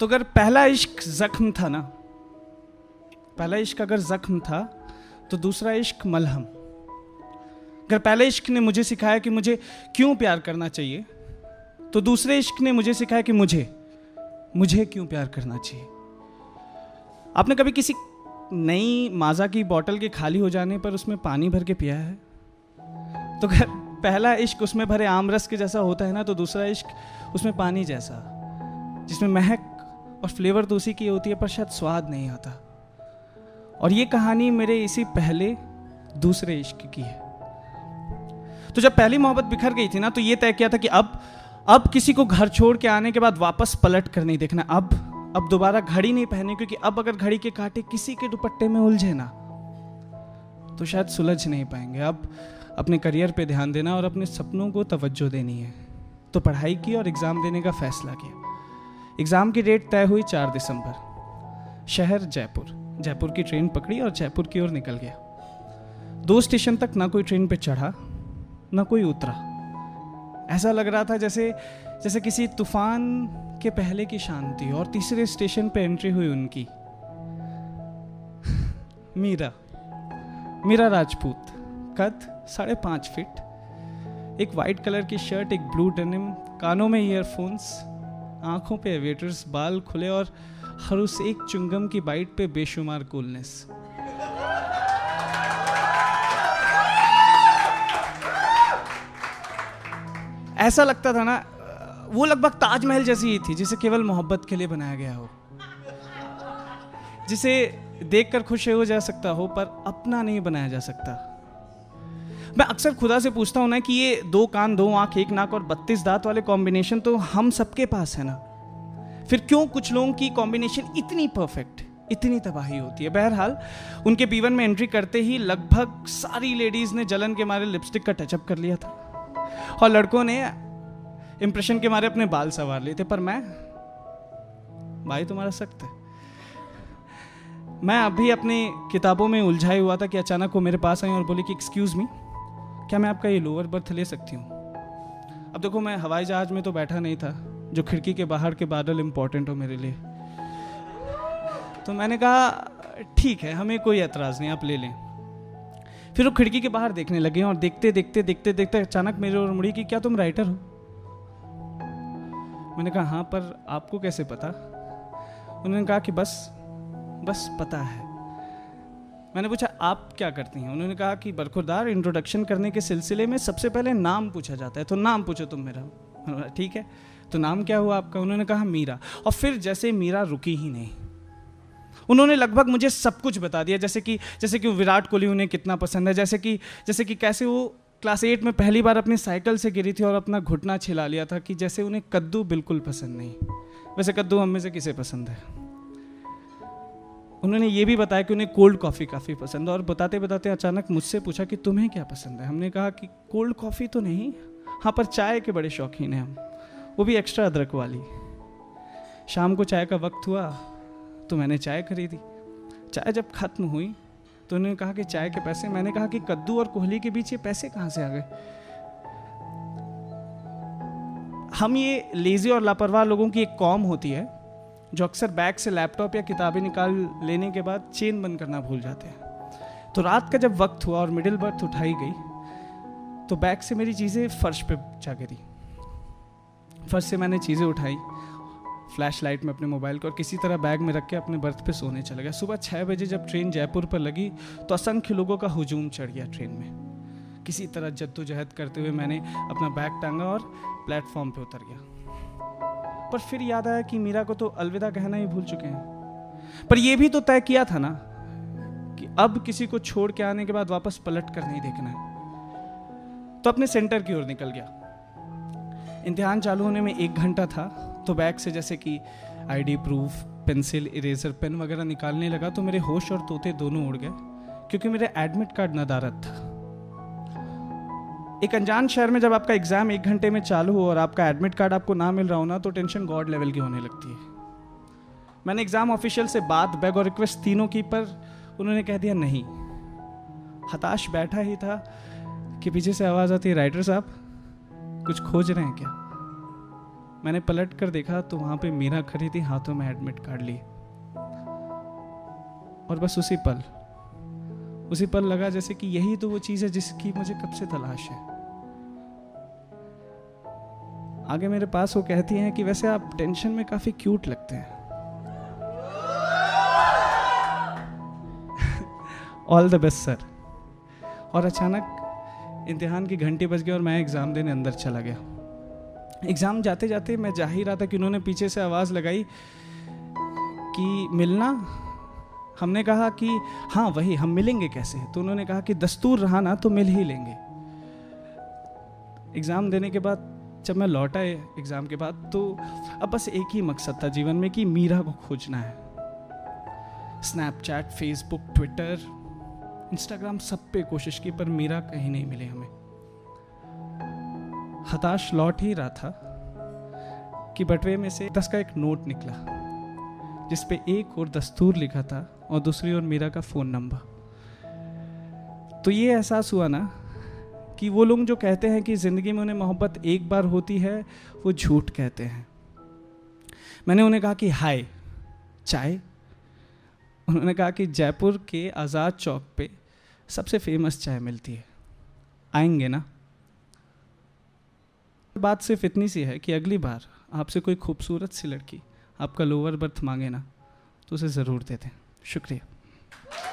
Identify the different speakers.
Speaker 1: तो अगर पहला इश्क जख्म था ना, पहला इश्क अगर जख्म था तो दूसरा इश्क मलहम। अगर पहले इश्क ने मुझे सिखाया कि मुझे क्यों प्यार करना चाहिए तो दूसरे इश्क ने मुझे सिखाया कि मुझे मुझे क्यों प्यार करना चाहिए। आपने कभी किसी नई माजा की बोतल के खाली हो जाने पर उसमें पानी भर के पिया है? तो अगर पहला इश्क उसमें भरे आम रस के जैसा होता है ना तो दूसरा इश्क उसमें पानी जैसा, जिसमें महक और फ्लेवर तो उसी की होती है, पर शायद स्वाद नहीं आता। और ये कहानी मेरे इसी पहले, दूसरे इश्क की है। तो जब पहली मोहब्बत बिखर गई थी ना तो ये तय किया था कि अब अब किसी को घर छोड़ के आने के बाद वापस पलट कर नहीं देखना। अब अब दोबारा घड़ी नहीं पहने क्योंकि अब अगर घड़ी के कांटे किसी के दुपट्टे में उलझे ना तो शायद सुलझ नहीं पाएँगे। अब अपने करियर पे ध्यान देना और अपने सपनों को तवज्जो देनी है। तो पढ़ाई की और एग्ज़ाम देने का फैसला किया। एग्ज़ाम की डेट तय हुई चार दिसंबर। शहर जयपुर। जयपुर की ट्रेन पकड़ी और जयपुर की ओर निकल गया। दो स्टेशन तक ना कोई ट्रेन पे चढ़ा, ना कोई उतरा। ऐसा लग रहा था जैसे जैसे किसी तूफ़ान के पहले की शांति और तीसरे स्टेशन पे एंट्री हुई उनकी। मीरा। मीरा राजपूत। कद साढ़े पाँच फीट। एक वाइट कलर की शर्ट, एक ब्लू डेनिम, कानों में ईयरफोन्स आँखों पे वेटर्स बाल खुले और हर उस एक चुंगम की बाइट पे बेशुमार कूलनेस ऐसा लगता था ना, वो लगभग ताजमहल जैसी ही थी, जिसे केवल मोहब्बत के लिए बनाया गया हो। जिसे देखकर खुश हो जा सकता हो, पर अपना नहीं बनाया जा सकता। मैं अक्सर खुदा से पूछता हूँ ना कि ये दो कान, दो आँख, एक नाक और बत्तीस दांत वाले कॉम्बिनेशन तो हम सबके पास है ना? फिर क्यों कुछ लोगों की कॉम्बिनेशन इतनी परफेक्ट इतनी तबाही होती है? बहरहाल, उनके बीवन में एंट्री करते ही लगभग सारी लेडीज़ ने जलन के मारे लिपस्टिक का टचअप कर लिया था। और लड़कों ने इंप्रेशन के मारे अपने बाल सवार लिए थे। पर मैं, भाई तुम्हारा सख्त है। मैं अभी अपनी किताबों में उलझाई हुआ था कि अचानक वो मेरे पास आई और बोली कि एक्सक्यूज़ मी क्या मैं आपका ये लोअर बर्थ ले सकती हूँ? अब देखो, मैं हवाई जहाज़ में तो बैठा नहीं था, जो खिड़की के बाहर के बादल इंपॉर्टेंट हो मेरे लिए। तो मैंने कहा, ठीक है, हमें कोई एतराज़ नहीं, आप ले लें। फिर वो खिड़की के बाहर देखने लगे और देखते देखते देखते देखते अचानक मेरे और मुड़ी कि क्या तुम राइटर हो? मैंने कहा हाँ पर आपको कैसे पता? उन्होंने कहा कि, बस बस पता है। मैंने पूछा, आप क्या करती हैं? उन्होंने कहा कि, बरखुरदार इंट्रोडक्शन करने के सिलसिले में सबसे पहले नाम पूछा जाता है तो नाम पूछो तुम मेरा। ठीक है। तो नाम क्या हुआ आपका? उन्होंने कहा, मीरा। और फिर जैसे मीरा रुकी ही नहीं। उन्होंने लगभग मुझे सब कुछ बता दिया, जैसे कि जैसे कि विराट कोहली उन्हें कितना पसंद है, जैसे कि जैसे कि कैसे वो क्लास एट में पहली बार अपनी साइकिल से गिरी थी और अपना घुटना छिला लिया था कि जैसे उन्हें कद्दू बिल्कुल पसंद नहीं। वैसे कद्दू हम में से किसे पसंद है? उन्होंने ये भी बताया कि उन्हें कोल्ड कॉफ़ी काफ़ी पसंद है और बताते बताते अचानक मुझसे पूछा कि तुम्हें क्या पसंद है? हमने कहा कि कोल्ड कॉफ़ी तो नहीं। हाँ पर चाय के बड़े शौकीन हैं हम। वो भी एक्स्ट्रा अदरक वाली। शाम को चाय का वक्त हुआ तो मैंने चाय खरीदी। चाय जब ख़त्म हुई तो उन्होंने कहा कि चाय के पैसे, मैंने कहा कि कद्दू और कोहली के बीच ये पैसे कहाँ से आ गए? हम ये लेजी और लापरवाह लोगों की एक कॉम होती है जो अक्सर बैग से लैपटॉप या किताबें निकाल लेने के बाद चेन बंद करना भूल जाते हैं। तो रात का जब वक्त हुआ और मिडिल बर्थ उठाई गई तो बैग से मेरी चीज़ें फर्श पे जा गिरी। फर्श से मैंने चीज़ें उठाई फ्लैश लाइट में अपने मोबाइल को और किसी तरह बैग में रख के अपने बर्थ पे सोने चला गया। सुबह छः बजे जब ट्रेन जयपुर पर लगी तो असंख्य लोगों का हुजूम चढ़ गया ट्रेन में। किसी तरह जद्दोजहद करते हुए मैंने अपना बैग टांगा और प्लेटफॉर्म पे उतर गया। पर फिर याद आया कि मीरा को तो अलविदा कहना ही भूल चुके हैं। पर यह भी तो तय किया था ना कि अब किसी को छोड़ के आने के बाद वापस पलट कर नहीं देखना है। तो अपने सेंटर की ओर निकल गया। इम्तिहान चालू होने में एक घंटा था तो बैग से जैसे कि ID proof, pencil, eraser, pen वगैरह निकालने लगा तो मेरे होश और तोते दोनों उड़ गए, क्योंकि मेरा एडमिट कार्ड नदारत था। एक अनजान शहर में जब आपका एग्ज़ाम एक घंटे में चालू हो और आपका एडमिट कार्ड आपको ना मिल रहा हो ना तो टेंशन गॉड लेवल की होने लगती है। मैंने एग्ज़ाम ऑफिशियल से बात, बैग और रिक्वेस्ट तीनों की, पर उन्होंने कह दिया नहीं। हताश बैठा ही था कि पीछे से आवाज़ आती है, राइटर साहब, कुछ खोज रहे हैं क्या? मैंने पलट कर देखा तो वहाँ पे मीरा खड़ी थी, हाथों में एडमिट कार्ड लिए और बस उसी पल उसी पर लगा जैसे कि यही तो वो चीज़ है जिसकी मुझे कब से तलाश है। आगे मेरे पास वो कहती हैं कि वैसे आप टेंशन में काफ़ी क्यूट लगते हैं। ऑल द बेस्ट सर और अचानक इम्तिहान की घंटी बज गई और मैं एग्ज़ाम देने अंदर चला गया। एग्ज़ाम जाते जाते मैं जा ही रहा था कि उन्होंने पीछे से आवाज़ लगाई कि मिलना हमने कहा कि हाँ वही, हम मिलेंगे कैसे? तो उन्होंने कहा कि, दस्तूर रहा ना तो मिल ही लेंगे। एग्ज़ाम देने के बाद, जब मैं लौटा एग्ज़ाम के बाद तो अब बस एक ही मकसद था जीवन में कि मीरा को खोजना है। स्नैपचैट फेसबुक ट्विटर इंस्टाग्राम सब पे कोशिश की, पर मीरा कहीं नहीं मिले हमें। हताश लौट ही रहा था कि बटवे में से दस का एक नोट निकला, जिस पे एक और दस्तूर लिखा था और दूसरी ओर मीरा का फ़ोन नंबर तो ये एहसास हुआ ना कि वो लोग जो कहते हैं कि ज़िंदगी में उन्हें मोहब्बत एक बार होती है, वो झूठ कहते हैं। मैंने उन्हें कहा कि, हाय, चाय? उन्होंने कहा कि, जयपुर के आज़ाद चौक पे सबसे फ़ेमस चाय मिलती है। आएँगे ना? बात सिर्फ़ इतनी सी है कि अगली बार आपसे कोई खूबसूरत सी लड़की आपका लोअर बर्थ मांगे ना तो उसे ज़रूर दे दें। शुक्रिया।